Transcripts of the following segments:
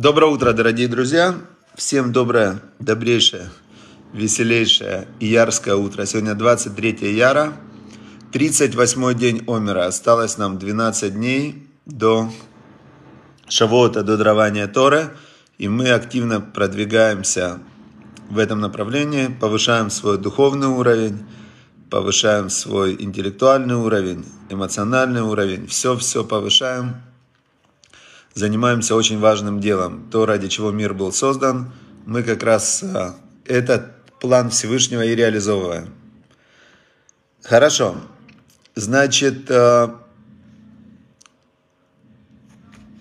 Доброе утро, дорогие друзья. Всем доброе, добрейшее, веселейшее ярское утро. Сегодня 23 яра, 38 день Омера. Осталось нам 12 дней до Шавота, до дарования Торы. И мы активно продвигаемся в этом направлении, повышаем свой духовный уровень, повышаем свой интеллектуальный уровень, эмоциональный уровень. Все-все повышаем занимаемся очень важным делом. То, ради чего мир был создан, мы как раз а, этот план Всевышнего и реализовываем. Хорошо. Значит,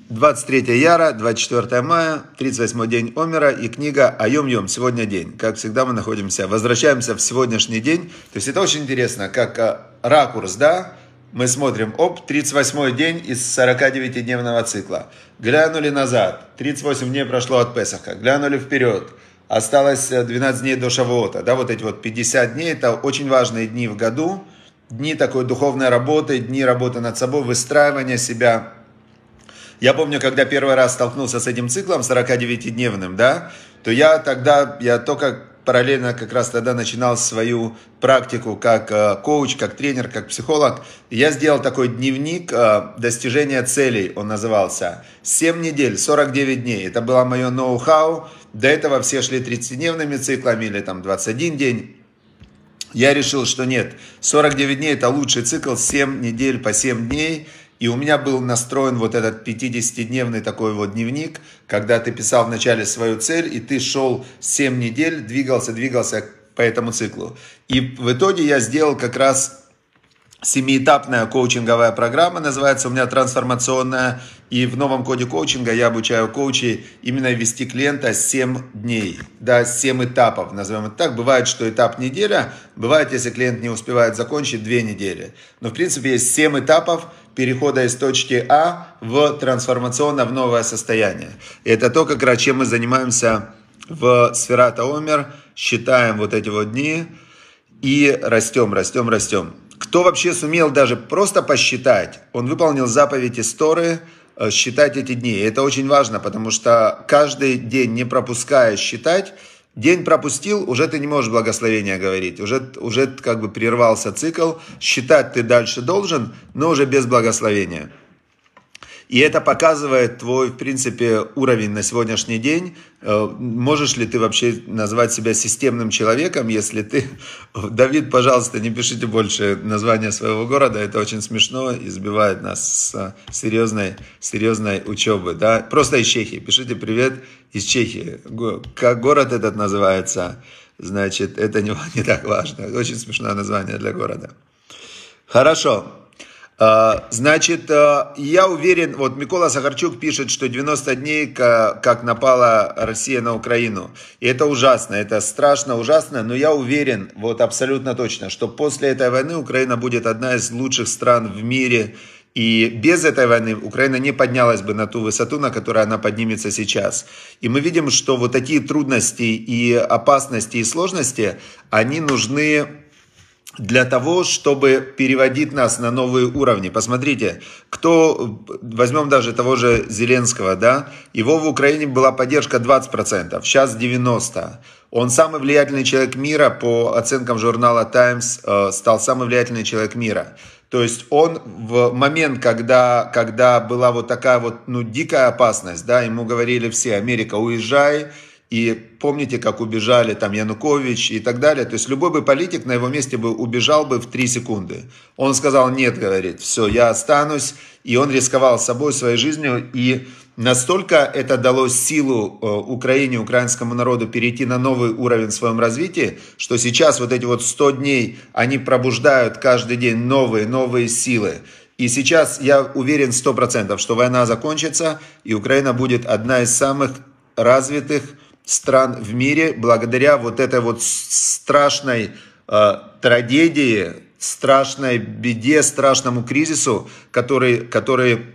23 а, яра, 24 мая, 38 день Омера и книга Айом-Йом, сегодня день. Как всегда мы находимся, возвращаемся в сегодняшний день. То есть это очень интересно, как а, ракурс, да, мы смотрим, оп, 38 день из 49-дневного цикла. Глянули назад, 38 дней прошло от Песаха, глянули вперед, осталось 12 дней до Шавуота, да, вот эти вот 50 дней, это очень важные дни в году, дни такой духовной работы, дни работы над собой, выстраивания себя. Я помню, когда первый раз столкнулся с этим циклом 49-дневным, да, то я тогда, я только параллельно как раз тогда начинал свою практику как э, коуч, как тренер, как психолог. Я сделал такой дневник э, достижения целей, он назывался. 7 недель, 49 дней. Это было мое ноу-хау. До этого все шли 30-дневными циклами или там 21 день. Я решил, что нет, 49 дней это лучший цикл, 7 недель по 7 дней. И у меня был настроен вот этот 50-дневный такой вот дневник, когда ты писал вначале свою цель, и ты шел 7 недель, двигался, двигался по этому циклу. И в итоге я сделал как раз семиэтапная коучинговая программа, называется у меня трансформационная. И в новом коде коучинга я обучаю коучей именно вести клиента 7 дней, да, 7 этапов, назовем это так. Бывает, что этап неделя, бывает, если клиент не успевает закончить, 2 недели. Но в принципе есть 7 этапов перехода из точки А в трансформационное, в новое состояние. И это то, как раз чем мы занимаемся в Сферата Омер, считаем вот эти вот дни и растем, растем, растем. Кто вообще сумел даже просто посчитать, он выполнил заповедь истории, считать эти дни. Это очень важно, потому что каждый день, не пропуская считать, день пропустил, уже ты не можешь благословения говорить, уже, уже как бы прервался цикл, считать ты дальше должен, но уже без благословения. И это показывает твой, в принципе, уровень на сегодняшний день. Э, можешь ли ты вообще назвать себя системным человеком, если ты... Давид, пожалуйста, не пишите больше название своего города, это очень смешно и сбивает нас с серьезной, серьезной учебы. Да? Просто из Чехии. Пишите привет из Чехии. Как город этот называется, значит, это не, не так важно. Очень смешное название для города. Хорошо. А, значит, а, я уверен, вот Микола Сахарчук пишет, что 90 дней, как напала Россия на Украину. И это ужасно, это страшно, ужасно, но я уверен, вот абсолютно точно, что после этой войны Украина будет одна из лучших стран в мире. И без этой войны Украина не поднялась бы на ту высоту, на которой она поднимется сейчас. И мы видим, что вот такие трудности и опасности и сложности, они нужны для того, чтобы переводить нас на новые уровни. Посмотрите, кто, возьмем даже того же Зеленского, да, его в Украине была поддержка 20%, сейчас 90%. Он самый влиятельный человек мира, по оценкам журнала Times, э, стал самый влиятельный человек мира. То есть он в момент, когда, когда была вот такая вот, ну, дикая опасность, да, ему говорили все, Америка, уезжай, и помните, как убежали там Янукович и так далее. То есть любой бы политик на его месте бы убежал бы в три секунды. Он сказал, нет, говорит, все, я останусь. И он рисковал собой, своей жизнью. И настолько это дало силу э, Украине, украинскому народу перейти на новый уровень в своем развитии, что сейчас вот эти вот 100 дней, они пробуждают каждый день новые, новые силы. И сейчас я уверен 100%, что война закончится, и Украина будет одна из самых развитых, стран в мире благодаря вот этой вот страшной э, трагедии, страшной беде, страшному кризису, который, который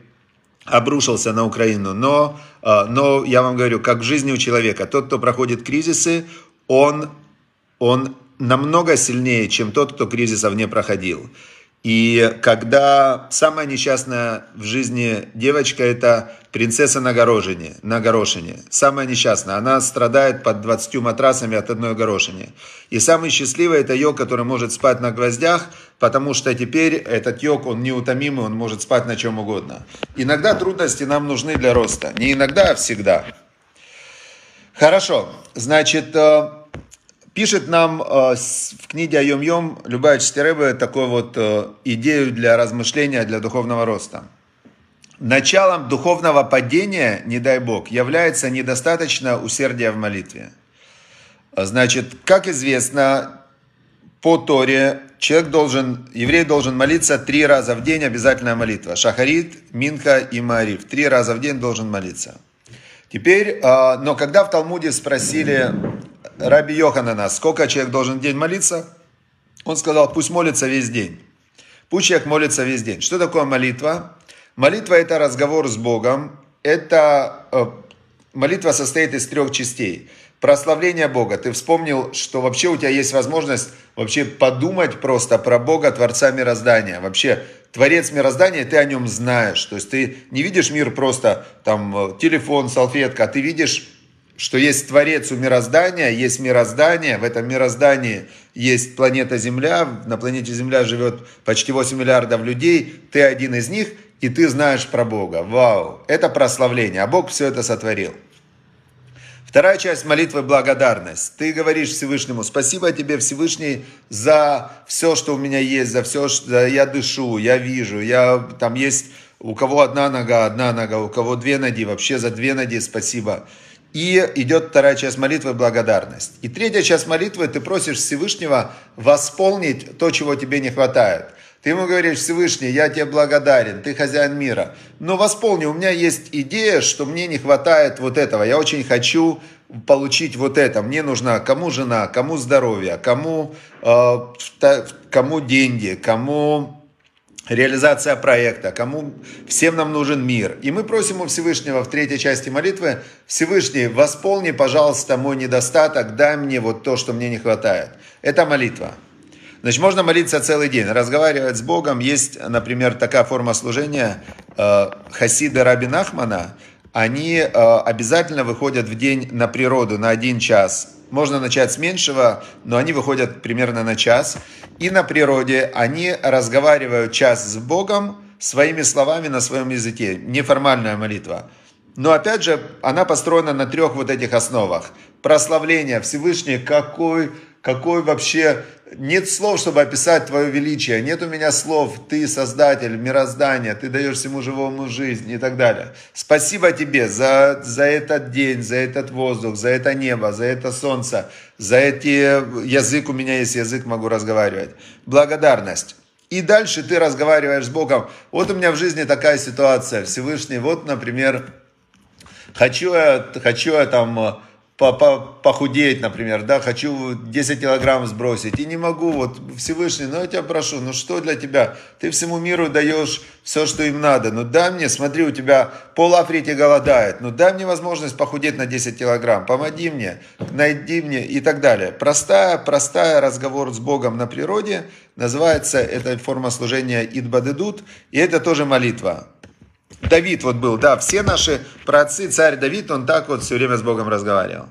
обрушился на Украину. Но, э, но я вам говорю, как в жизни у человека, тот, кто проходит кризисы, он, он намного сильнее, чем тот, кто кризисов не проходил. И когда самая несчастная в жизни девочка, это принцесса на горошине, на горошине, самая несчастная. Она страдает под 20 матрасами от одной горошины. И самый счастливый это йог, который может спать на гвоздях, потому что теперь этот йог, он неутомимый, он может спать на чем угодно. Иногда трудности нам нужны для роста. Не иногда, а всегда. Хорошо, значит, э, пишет нам э, в книге Айом Йом Любая Чтиребе такую вот э, идею для размышления, для духовного роста. Началом духовного падения, не дай Бог, является недостаточно усердия в молитве. Значит, как известно, по Торе человек должен, еврей должен молиться три раза в день, обязательная молитва. Шахарит, Минха и Мариф. Три раза в день должен молиться. Теперь, а, но когда в Талмуде спросили Раби Йоханана, сколько человек должен в день молиться, он сказал, пусть молится весь день. Пусть человек молится весь день. Что такое молитва? Молитва – это разговор с Богом. Это э, молитва состоит из трех частей. Прославление Бога. Ты вспомнил, что вообще у тебя есть возможность вообще подумать просто про Бога, Творца мироздания. Вообще, Творец мироздания, ты о нем знаешь. То есть ты не видишь мир просто там э, телефон, салфетка, а ты видишь что есть Творец у мироздания, есть мироздание, в этом мироздании есть планета Земля, на планете Земля живет почти 8 миллиардов людей, ты один из них, и ты знаешь про Бога. Вау, это прославление, а Бог все это сотворил. Вторая часть молитвы – благодарность. Ты говоришь Всевышнему, спасибо тебе, Всевышний, за все, что у меня есть, за все, что я дышу, я вижу, я, там есть у кого одна нога, одна нога, у кого две ноги, вообще за две ноги спасибо. И идет вторая часть молитвы – благодарность. И третья часть молитвы – ты просишь Всевышнего восполнить то, чего тебе не хватает. Ты ему говоришь, Всевышний, я тебе благодарен, ты хозяин мира. Но восполни, у меня есть идея, что мне не хватает вот этого. Я очень хочу получить вот это. Мне нужна кому жена, кому здоровье, кому, э, кому деньги, кому реализация проекта, кому всем нам нужен мир. И мы просим у Всевышнего в третьей части молитвы, Всевышний, восполни, пожалуйста, мой недостаток, дай мне вот то, что мне не хватает. Это молитва. Значит, можно молиться целый день, разговаривать с Богом. Есть, например, такая форма служения э, Хасида Раби Нахмана. Они э, обязательно выходят в день на природу на один час можно начать с меньшего, но они выходят примерно на час. И на природе они разговаривают час с Богом своими словами на своем языке. Неформальная молитва. Но опять же, она построена на трех вот этих основах. Прославление Всевышний, какой, какой вообще нет слов, чтобы описать Твое величие. Нет у меня слов. Ты создатель мироздания. Ты даешь всему живому жизнь и так далее. Спасибо Тебе за, за этот день, за этот воздух, за это небо, за это солнце, за эти... Язык у меня есть, язык могу разговаривать. Благодарность. И дальше ты разговариваешь с Богом. Вот у меня в жизни такая ситуация. Всевышний, вот, например, хочу я, хочу я там похудеть, например, да, хочу 10 килограмм сбросить, и не могу, вот Всевышний, ну я тебя прошу, ну что для тебя? Ты всему миру даешь все, что им надо, ну дай мне, смотри, у тебя пол Африки голодает, ну дай мне возможность похудеть на 10 килограмм, помоги мне, найди мне и так далее. Простая, простая разговор с Богом на природе, называется эта форма служения Идбадедут, и это тоже молитва. Давид вот был, да, все наши праотцы, царь Давид, он так вот все время с Богом разговаривал.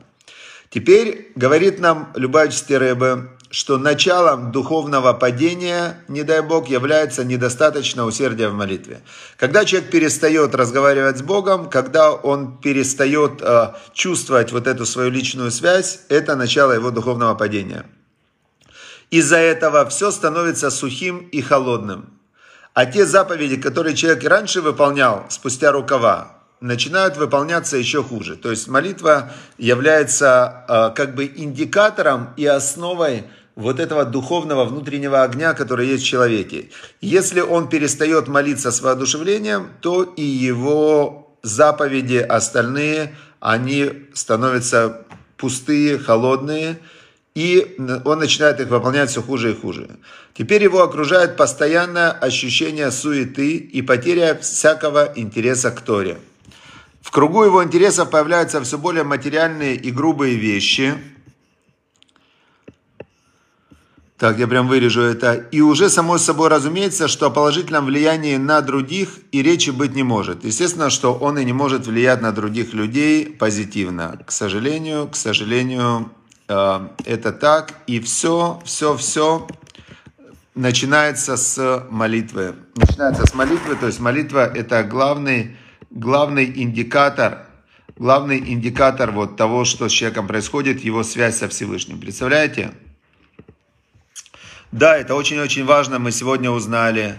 Теперь говорит нам Любавичский Рэбе, что началом духовного падения, не дай Бог, является недостаточно усердия в молитве. Когда человек перестает разговаривать с Богом, когда он перестает э, чувствовать вот эту свою личную связь, это начало его духовного падения. Из-за этого все становится сухим и холодным. А те заповеди, которые человек раньше выполнял спустя рукава, начинают выполняться еще хуже. То есть молитва является э, как бы индикатором и основой вот этого духовного внутреннего огня, который есть в человеке. Если он перестает молиться с воодушевлением, то и его заповеди остальные, они становятся пустые, холодные, и он начинает их выполнять все хуже и хуже. Теперь его окружает постоянное ощущение суеты и потеря всякого интереса к Торе. В кругу его интересов появляются все более материальные и грубые вещи. Так, я прям вырежу это. И уже само собой разумеется, что о положительном влиянии на других и речи быть не может. Естественно, что он и не может влиять на других людей позитивно. К сожалению, к сожалению, это так. И все, все, все начинается с молитвы. Начинается с молитвы, то есть молитва это главный, главный индикатор, главный индикатор вот того, что с человеком происходит, его связь со Всевышним. Представляете? Да, это очень-очень важно, мы сегодня узнали.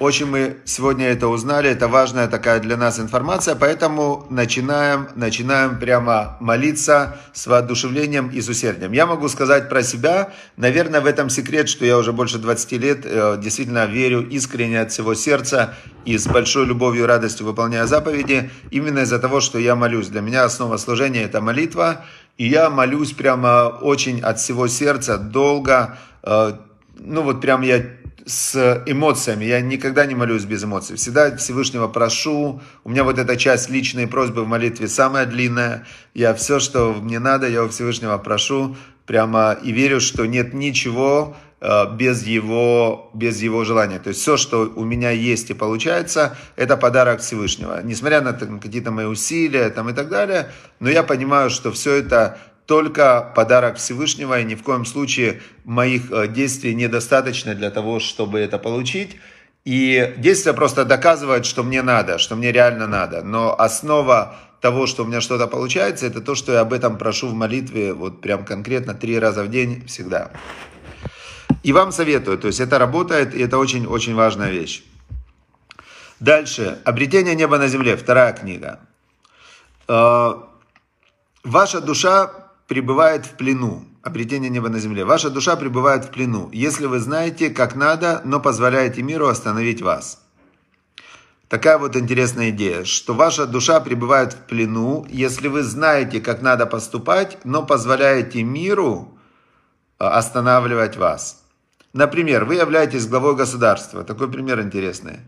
Очень мы сегодня это узнали, это важная такая для нас информация, поэтому начинаем, начинаем прямо молиться с воодушевлением и с усердием. Я могу сказать про себя, наверное, в этом секрет, что я уже больше 20 лет э, действительно верю искренне от всего сердца и с большой любовью и радостью выполняю заповеди, именно из-за того, что я молюсь. Для меня основа служения – это молитва, и я молюсь прямо очень от всего сердца, долго, э, ну вот прям я с эмоциями. Я никогда не молюсь без эмоций. Всегда Всевышнего прошу. У меня вот эта часть личной просьбы в молитве самая длинная. Я все, что мне надо, я у Всевышнего прошу. Прямо и верю, что нет ничего э, без его, без его желания. То есть все, что у меня есть и получается, это подарок Всевышнего. Несмотря на какие-то мои усилия там, и так далее, но я понимаю, что все это только подарок Всевышнего, и ни в коем случае моих э, действий недостаточно для того, чтобы это получить. И действия просто доказывают, что мне надо, что мне реально надо. Но основа того, что у меня что-то получается, это то, что я об этом прошу в молитве, вот прям конкретно три раза в день всегда. И вам советую, то есть это работает, и это очень-очень важная вещь. Дальше. Обретение неба на земле. Вторая книга. Э, ваша душа пребывает в плену. Обретение неба на земле. Ваша душа пребывает в плену, если вы знаете, как надо, но позволяете миру остановить вас. Такая вот интересная идея, что ваша душа пребывает в плену, если вы знаете, как надо поступать, но позволяете миру э, останавливать вас. Например, вы являетесь главой государства. Такой пример интересный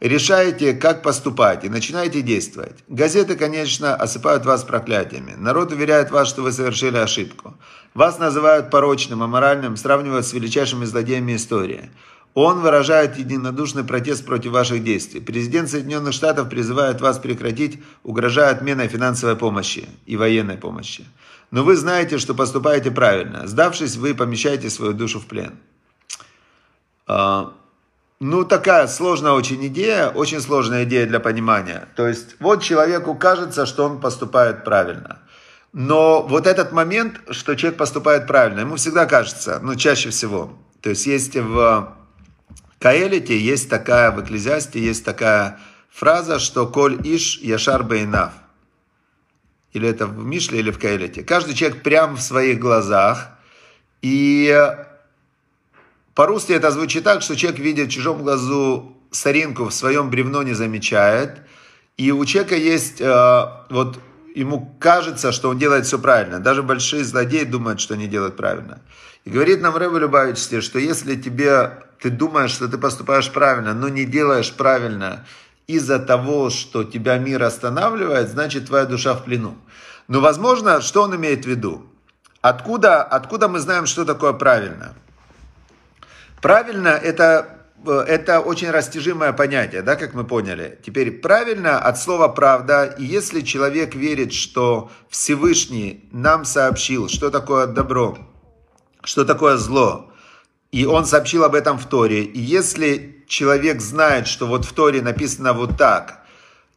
решаете, как поступать, и начинаете действовать. Газеты, конечно, осыпают вас проклятиями. Народ уверяет вас, что вы совершили ошибку. Вас называют порочным, аморальным, сравнивают с величайшими злодеями истории. Он выражает единодушный протест против ваших действий. Президент Соединенных Штатов призывает вас прекратить, угрожая отменой финансовой помощи и военной помощи. Но вы знаете, что поступаете правильно. Сдавшись, вы помещаете свою душу в плен. Ну, такая сложная очень идея, очень сложная идея для понимания. То есть, вот человеку кажется, что он поступает правильно. Но вот этот момент, что человек поступает правильно, ему всегда кажется, ну, чаще всего. То есть, есть в Каэлите, есть такая, в Экклезиасте есть такая фраза, что «Коль иш яшар бейнав». Или это в Мишле, или в Каэлите. Каждый человек прямо в своих глазах. И по-русски это звучит так, что человек видит в чужом глазу соринку, в своем бревно не замечает. И у человека есть, э, вот ему кажется, что он делает все правильно. Даже большие злодеи думают, что они делают правильно. И говорит нам Рэбе Любавичский, что если тебе, ты думаешь, что ты поступаешь правильно, но не делаешь правильно из-за того, что тебя мир останавливает, значит твоя душа в плену. Но возможно, что он имеет в виду? Откуда, откуда мы знаем, что такое правильно? Правильно это, э, это очень растяжимое понятие, да, как мы поняли. Теперь правильно от слова правда, и если человек верит, что Всевышний нам сообщил, что такое добро, что такое зло, и он сообщил об этом в Торе, и если человек знает, что вот в Торе написано вот так,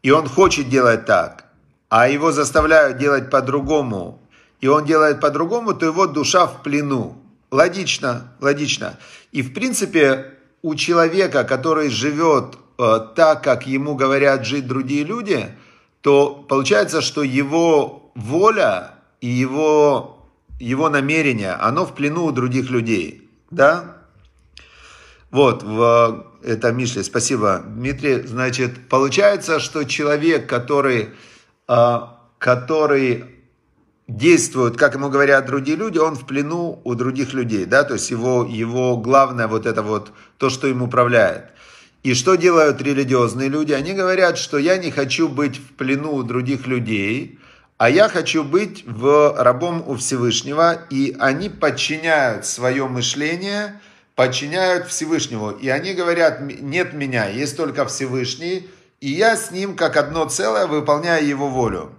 и он хочет делать так, а его заставляют делать по-другому, и он делает по-другому, то его душа в плену. Логично, логично. И в принципе у человека, который живет э, так, как ему говорят жить другие люди, то получается, что его воля и его, его намерение, оно в плену у других людей. Да? Вот, в, это Мишле, спасибо, Дмитрий. Значит, получается, что человек, который, э, который действует, как ему говорят другие люди, он в плену у других людей, да, то есть его, его главное вот это вот, то, что им управляет. И что делают религиозные люди? Они говорят, что я не хочу быть в плену у других людей, а я хочу быть в рабом у Всевышнего, и они подчиняют свое мышление, подчиняют Всевышнему. И они говорят, нет меня, есть только Всевышний, и я с ним как одно целое выполняю его волю.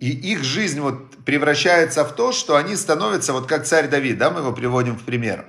И их жизнь вот превращается в то, что они становятся вот как царь Давид, да, мы его приводим в пример.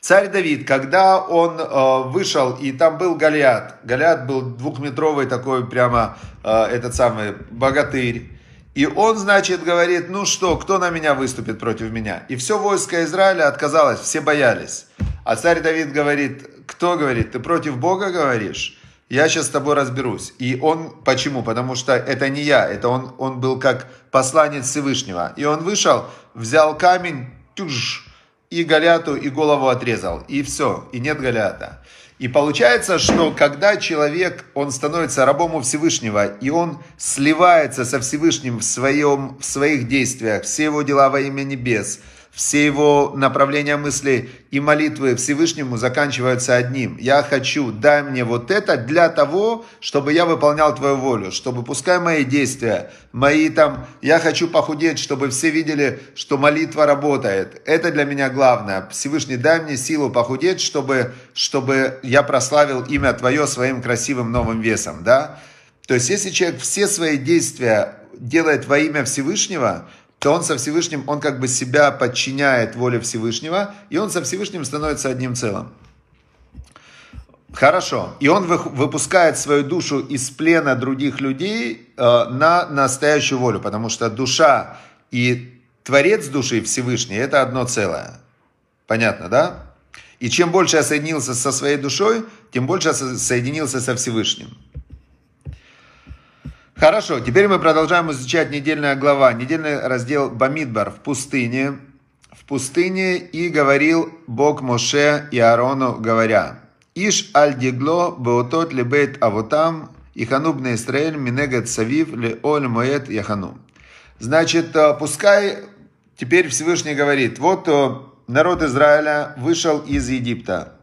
Царь Давид, когда он э, вышел, и там был Голиат, Голиат был двухметровый такой прямо, э, этот самый богатырь, и он, значит, говорит, ну что, кто на меня выступит против меня? И все войско Израиля отказалось, все боялись. А царь Давид говорит, кто говорит, ты против Бога говоришь? Я сейчас с тобой разберусь. И он, почему? Потому что это не я, это он, он был как посланец Всевышнего. И он вышел, взял камень, тюж, и Голяту, и голову отрезал. И все, и нет Голята. И получается, что когда человек, он становится рабом у Всевышнего, и он сливается со Всевышним в, своем, в своих действиях, все его дела во имя небес – все его направления мысли и молитвы Всевышнему заканчиваются одним. Я хочу, дай мне вот это для того, чтобы я выполнял Твою волю, чтобы пускай мои действия, мои там, я хочу похудеть, чтобы все видели, что молитва работает. Это для меня главное. Всевышний, дай мне силу похудеть, чтобы, чтобы я прославил имя Твое своим красивым новым весом, да? То есть, если человек все свои действия делает во имя Всевышнего, то он со Всевышним, он как бы себя подчиняет воле Всевышнего, и он со Всевышним становится одним целым. Хорошо. И он выпускает свою душу из плена других людей э, на настоящую волю, потому что душа и Творец души Всевышний – это одно целое. Понятно, да? И чем больше я соединился со своей душой, тем больше я соединился со Всевышним. Хорошо, теперь мы продолжаем изучать недельная глава, недельный раздел Бамидбар в пустыне. В пустыне и говорил Бог Моше и Аарону, говоря, Иш аль дигло беотот лебейт авотам и хануб Исраэль минегет савив ле оль моет яхану. Значит, э, пускай теперь Всевышний говорит, вот э, народ Израиля вышел из Египта.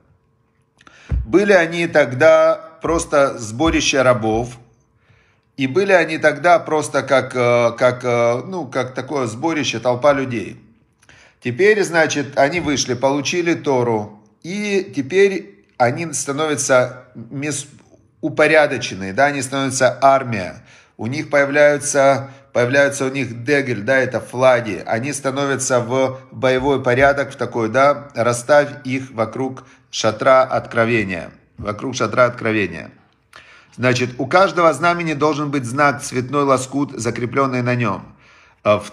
Были они тогда просто сборище рабов, и были они тогда просто как, э, как, э, ну, как такое сборище, толпа людей. Теперь, значит, они вышли, получили Тору, и теперь они становятся упорядоченные, да, они становятся армия. У них появляются, появляются у них дегель, да, это флаги. Они становятся в боевой порядок, в такой, да, расставь их вокруг шатра откровения. Вокруг шатра откровения. Значит, у каждого знамени должен быть знак цветной лоскут, закрепленный на нем. А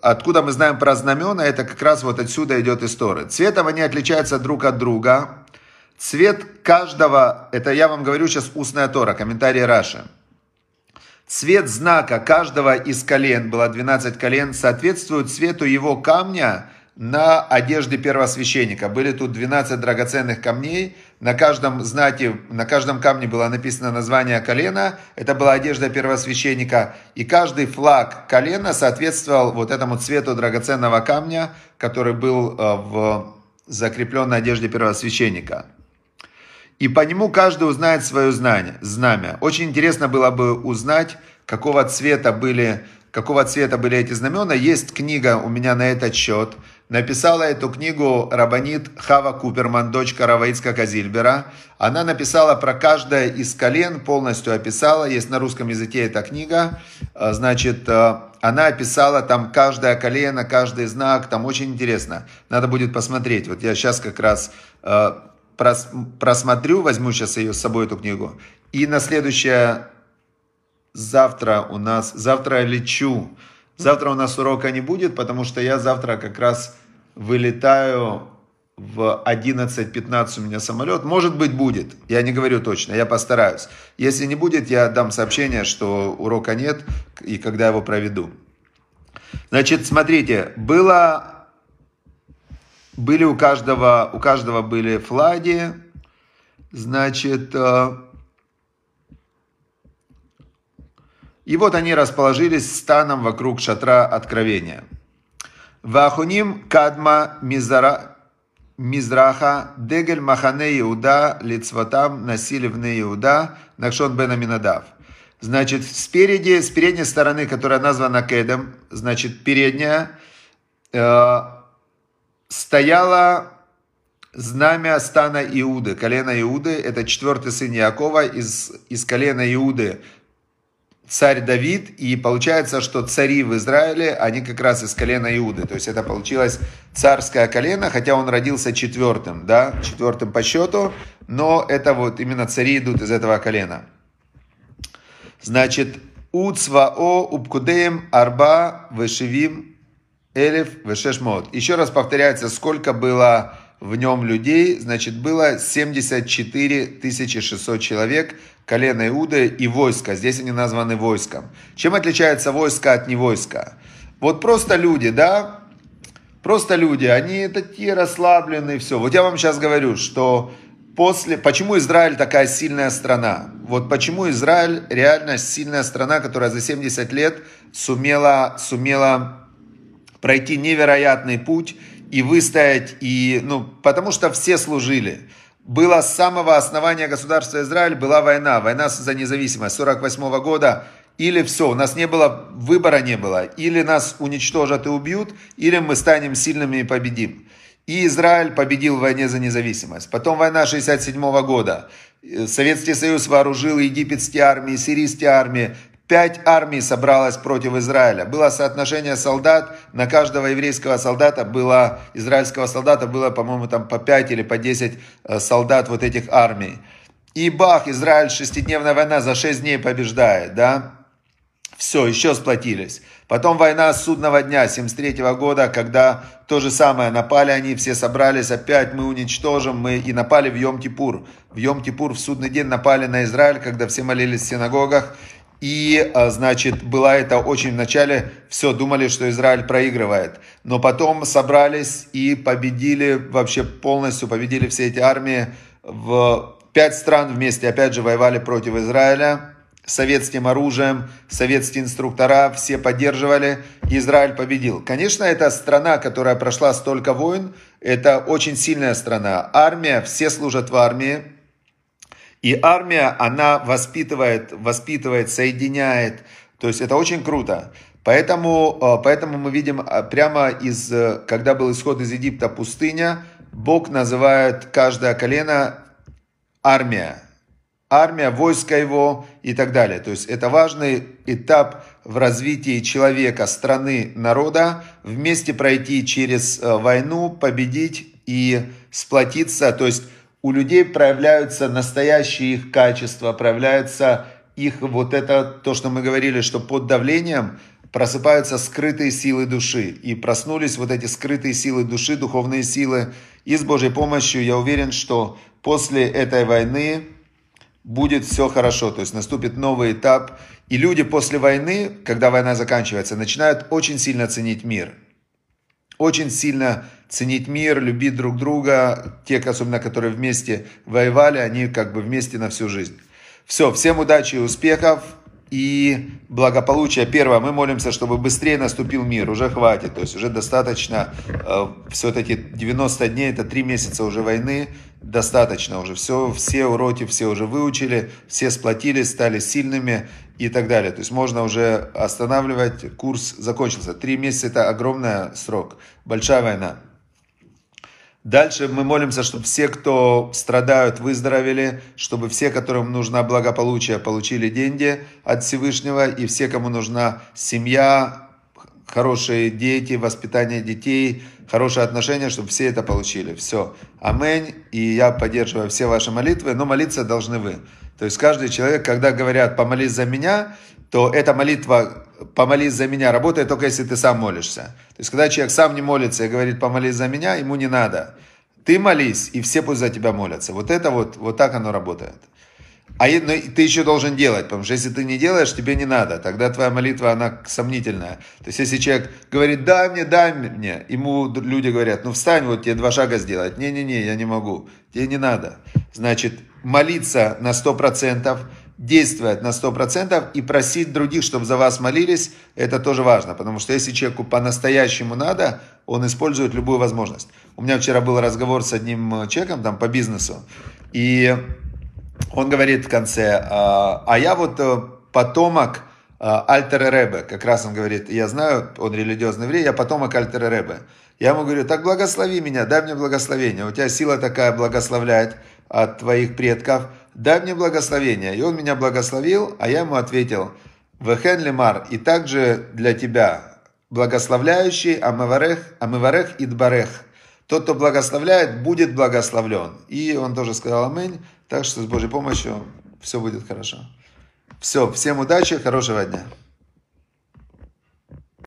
откуда мы знаем про знамена, это как раз вот отсюда идет история. Цветом они отличаются друг от друга. Цвет каждого, это я вам говорю сейчас устная Тора, комментарий Раши. Цвет знака каждого из колен, было 12 колен, соответствует цвету его камня на одежде первосвященника. Были тут 12 драгоценных камней, на каждом знаке, на каждом камне было написано название колена, это была одежда первосвященника, и каждый флаг колена соответствовал вот этому цвету драгоценного камня, который был э, в закрепленной одежде первосвященника. И по нему каждый узнает свое знание, знамя. Очень интересно было бы узнать, какого цвета были, какого цвета были эти знамена. Есть книга у меня на этот счет – Написала эту книгу Рабанит Хава Куперман, дочка Раваицка Казильбера. Она написала про каждое из колен, полностью описала. Есть на русском языке эта книга. А, значит, а, она описала там каждое колено, каждый знак. Там очень интересно. Надо будет посмотреть. Вот я сейчас как раз а, просмотрю, возьму сейчас ее с собой, эту книгу. И на следующее, завтра у нас, завтра я лечу. Завтра у нас урока не будет, потому что я завтра как раз вылетаю в 11.15 у меня самолет. Может быть, будет. Я не говорю точно, я постараюсь. Если не будет, я дам сообщение, что урока нет и когда его проведу. Значит, смотрите, было, были у каждого, у каждого были флаги, значит, э, и вот они расположились станом вокруг шатра откровения – Вахуним кадма мизара, мизраха дегель махане Иуда лицватам насили вне Иуда Накшон бен Аминадав. Значит, спереди, с передней стороны, которая названа Кедом, значит, передняя, э, стояла знамя стана Иуды, колена Иуды, это четвертый сын Якова из, из колена Иуды, царь Давид, и получается, что цари в Израиле, они как раз из колена Иуды, то есть это получилось царское колено, хотя он родился четвертым, да, четвертым по счету, но это вот именно цари идут из этого колена. Значит, Уцвао Упкудеем Арба Вешевим Элев Вешешмот. Еще раз повторяется, сколько было в нем людей, значит, было 74 600 человек, колено Иуды и войско. Здесь они названы войском. Чем отличается войско от невойска? Вот просто люди, да, просто люди, они такие расслабленные, все. Вот я вам сейчас говорю, что после, почему Израиль такая сильная страна? Вот почему Израиль реально сильная страна, которая за 70 лет сумела, сумела пройти невероятный путь и выстоять, и, ну, потому что все служили. Было с самого основания государства Израиль, была война, война за независимость 48 года, или все, у нас не было, выбора не было, или нас уничтожат и убьют, или мы станем сильными и победим. И Израиль победил в войне за независимость. Потом война 67 года. Советский Союз вооружил египетские армии, сирийские армии, Пять армий собралось против Израиля. Было соотношение солдат, на каждого еврейского солдата было, израильского солдата было, по-моему, там по 5 или по 10 э, солдат вот этих армий. И бах, Израиль, шестидневная война, за 6 дней побеждает, да? Все, еще сплотились. Потом война судного дня 73 года, когда то же самое, напали они, все собрались, опять мы уничтожим, мы и напали в Йом-Кипур. В Йом-Кипур в судный день напали на Израиль, когда все молились в синагогах, и, а, значит, была это очень вначале, все думали, что Израиль проигрывает. Но потом собрались и победили, вообще полностью победили все эти армии. В пять стран вместе, опять же, воевали против Израиля. Советским оружием, советские инструктора, все поддерживали, Израиль победил. Конечно, это страна, которая прошла столько войн, это очень сильная страна. Армия, все служат в армии, и армия, она воспитывает, воспитывает, соединяет. То есть это очень круто. Поэтому, э, поэтому мы видим э, прямо из, э, когда был исход из Египта пустыня, Бог называет каждое колено армия. Армия, войско его и так далее. То есть это важный этап в развитии человека, страны, народа, вместе пройти через войну, победить и сплотиться. То есть у людей проявляются настоящие их качества, проявляются их вот это, то, что мы говорили, что под давлением просыпаются скрытые силы души. И проснулись вот эти скрытые силы души, духовные силы. И с Божьей помощью я уверен, что после этой войны будет все хорошо. То есть наступит новый этап. И люди после войны, когда война заканчивается, начинают очень сильно ценить мир. Очень сильно ценить мир, любить друг друга. Те, особенно, которые вместе воевали, они как бы вместе на всю жизнь. Все, всем удачи и успехов и благополучия. Первое, мы молимся, чтобы быстрее наступил мир, уже хватит, то есть уже достаточно, э, все-таки 90 дней, это 3 месяца уже войны, достаточно уже, все, все уроки все уже выучили, все сплотились, стали сильными и так далее. То есть можно уже останавливать, курс закончился. Три месяца это огромный срок, большая война. Дальше мы молимся, чтобы все, кто страдают, выздоровели, чтобы все, которым нужна благополучие, получили деньги от Всевышнего, и все, кому нужна семья, хорошие дети, воспитание детей, хорошие отношения, чтобы все это получили. Все. Аминь. И я поддерживаю все ваши молитвы, но молиться должны вы. То есть каждый человек, когда говорят «помолись за меня», то эта молитва «помолись за меня» работает только если ты сам молишься. То есть, когда человек сам не молится и говорит «помолись за меня», ему не надо. Ты молись, и все пусть за тебя молятся. Вот это вот, вот так оно работает. А но ты еще должен делать, потому что если ты не делаешь, тебе не надо. Тогда твоя молитва, она сомнительная. То есть, если человек говорит, дай мне, дай мне, ему люди говорят, ну встань, вот тебе два шага сделать. Не-не-не, я не могу. Тебе не надо. Значит, молиться на сто процентов – действовать на 100% и просить других, чтобы за вас молились, это тоже важно. Потому что если человеку по-настоящему надо, он использует любую возможность. У меня вчера был разговор с одним человеком там, по бизнесу, и он говорит в конце, а, а я вот э, потомок Альтера Ребе. Как раз он говорит, я знаю, он религиозный еврей, я потомок Альтера Ребе. Я ему говорю, так благослови меня, дай мне благословение. У тебя сила такая благословляет от твоих предков, дай мне благословение. И он меня благословил, а я ему ответил, Вехен лемар, и также для тебя благословляющий Амыварех, Амыварех Идбарех. Тот, кто благословляет, будет благословлен. И он тоже сказал аминь. Так что с Божьей помощью все будет хорошо. Все, всем удачи, хорошего дня.